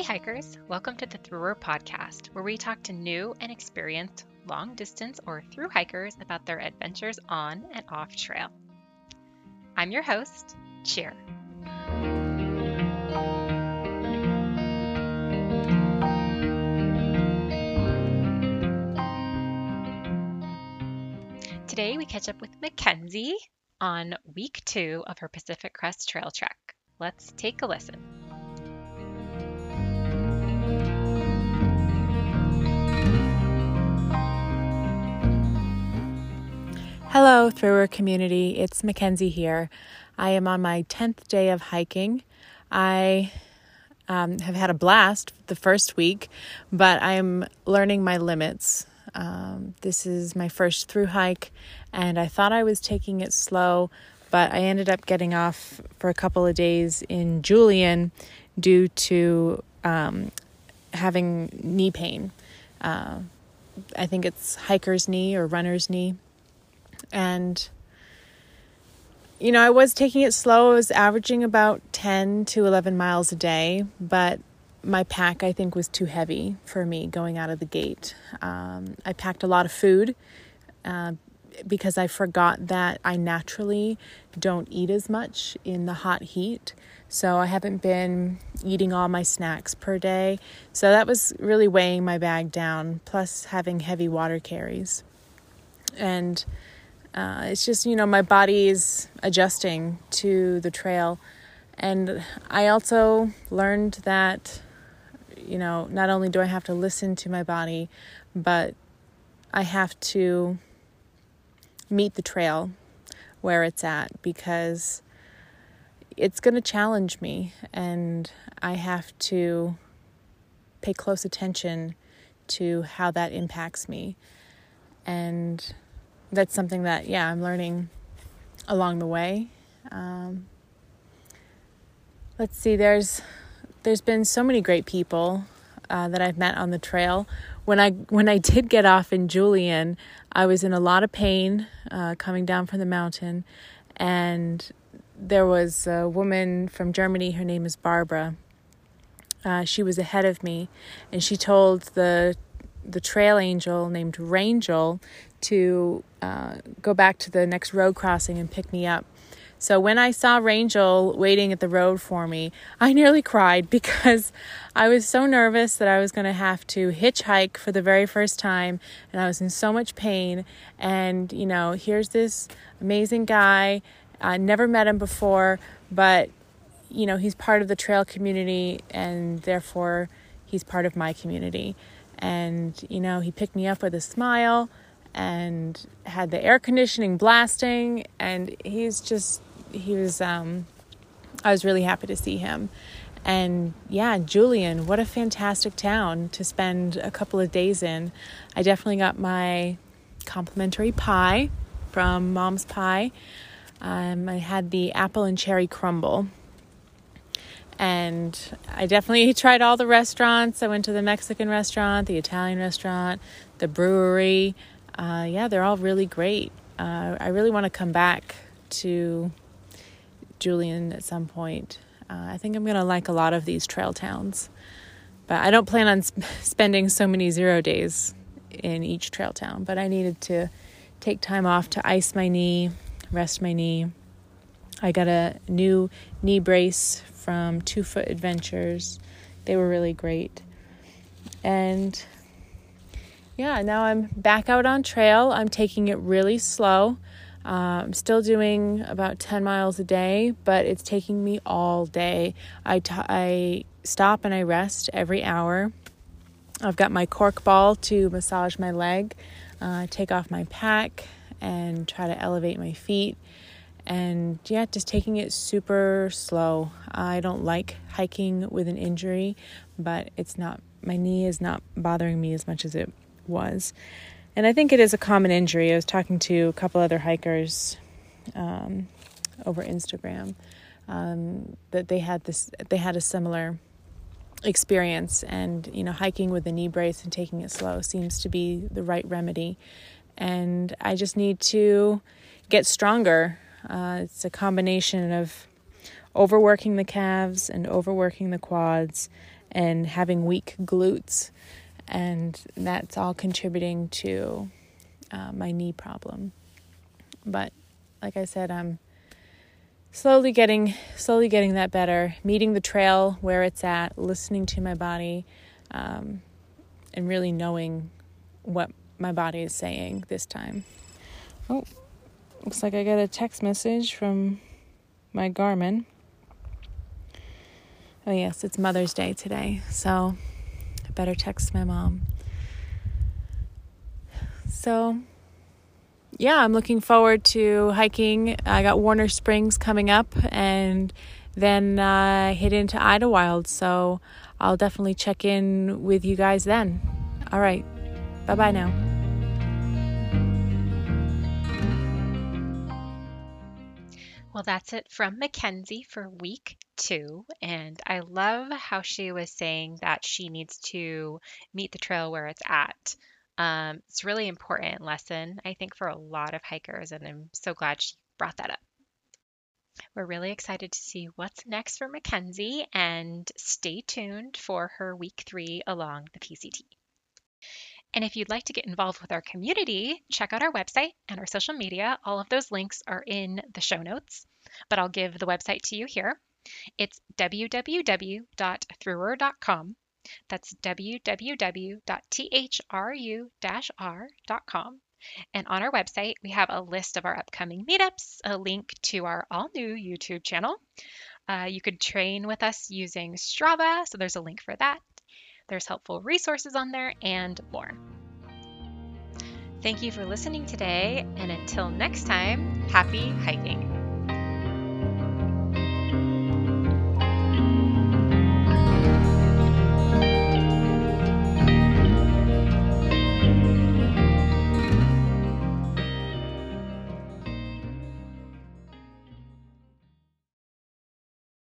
Hey hikers, welcome to the Througher podcast, where we talk to new and experienced long distance or through hikers about their adventures on and off trail. I'm your host, Cheer. Today we catch up with Mackenzie on week two of her Pacific Crest Trail trek. Let's take a listen. Hello, Thrower community. It's Mackenzie here. I am on my 10th day of hiking. I um, have had a blast the first week, but I am learning my limits. Um, this is my first through hike, and I thought I was taking it slow, but I ended up getting off for a couple of days in Julian due to um, having knee pain. Uh, I think it's hiker's knee or runner's knee and you know, I was taking it slow. I was averaging about 10 to 11 miles a day, but my pack, I think, was too heavy for me going out of the gate. Um, I packed a lot of food uh, because I forgot that I naturally don't eat as much in the hot heat. So I haven't been eating all my snacks per day. So that was really weighing my bag down, plus having heavy water carries. And uh, it's just, you know, my body is adjusting to the trail. And I also learned that, you know, not only do I have to listen to my body, but I have to meet the trail where it's at because it's going to challenge me and I have to pay close attention to how that impacts me. And that's something that yeah I'm learning along the way. Um, let's see, there's there's been so many great people uh, that I've met on the trail. When I when I did get off in Julian, I was in a lot of pain uh, coming down from the mountain, and there was a woman from Germany. Her name is Barbara. Uh, she was ahead of me, and she told the the trail angel named Rangel to uh, go back to the next road crossing and pick me up. So when I saw Rangel waiting at the road for me, I nearly cried because I was so nervous that I was going to have to hitchhike for the very first time and I was in so much pain. And, you know, here's this amazing guy. I never met him before, but, you know, he's part of the trail community and therefore he's part of my community. And, you know, he picked me up with a smile and had the air conditioning blasting. And he's just, he was, um, I was really happy to see him. And yeah, Julian, what a fantastic town to spend a couple of days in. I definitely got my complimentary pie from Mom's Pie. Um, I had the apple and cherry crumble, and I definitely tried all the restaurants. I went to the Mexican restaurant, the Italian restaurant, the brewery. Uh, yeah, they're all really great. Uh, I really want to come back to Julian at some point. Uh, I think I'm going to like a lot of these trail towns. But I don't plan on sp- spending so many zero days in each trail town. But I needed to take time off to ice my knee, rest my knee. I got a new knee brace from Two Foot Adventures. They were really great. And yeah, now I'm back out on trail. I'm taking it really slow. Uh, I'm still doing about 10 miles a day, but it's taking me all day. I, t- I stop and I rest every hour. I've got my cork ball to massage my leg, uh, take off my pack, and try to elevate my feet and yeah, just taking it super slow. I don't like hiking with an injury, but it's not, my knee is not bothering me as much as it was. And I think it is a common injury. I was talking to a couple other hikers um, over Instagram um, that they had this, they had a similar experience, and you know, hiking with a knee brace and taking it slow seems to be the right remedy. And I just need to get stronger uh, it's a combination of overworking the calves and overworking the quads and having weak glutes. And that's all contributing to uh, my knee problem. But like I said, I'm slowly getting slowly getting that better meeting the trail where it's at listening to my body um, and really knowing what my body is saying this time oh looks like i got a text message from my garmin oh yes it's mother's day today so i better text my mom so yeah, I'm looking forward to hiking. I got Warner Springs coming up and then uh, hit into Idyllwild. So I'll definitely check in with you guys then. All right. Bye bye now. Well, that's it from Mackenzie for week two. And I love how she was saying that she needs to meet the trail where it's at. Um, it's a really important lesson, I think, for a lot of hikers, and I'm so glad she brought that up. We're really excited to see what's next for Mackenzie and stay tuned for her week three along the PCT. And if you'd like to get involved with our community, check out our website and our social media. All of those links are in the show notes, but I'll give the website to you here. It's www.througher.com that's www.thru-r.com. And on our website, we have a list of our upcoming meetups, a link to our all new YouTube channel. Uh, you could train with us using Strava, so there's a link for that. There's helpful resources on there and more. Thank you for listening today, and until next time, happy hiking!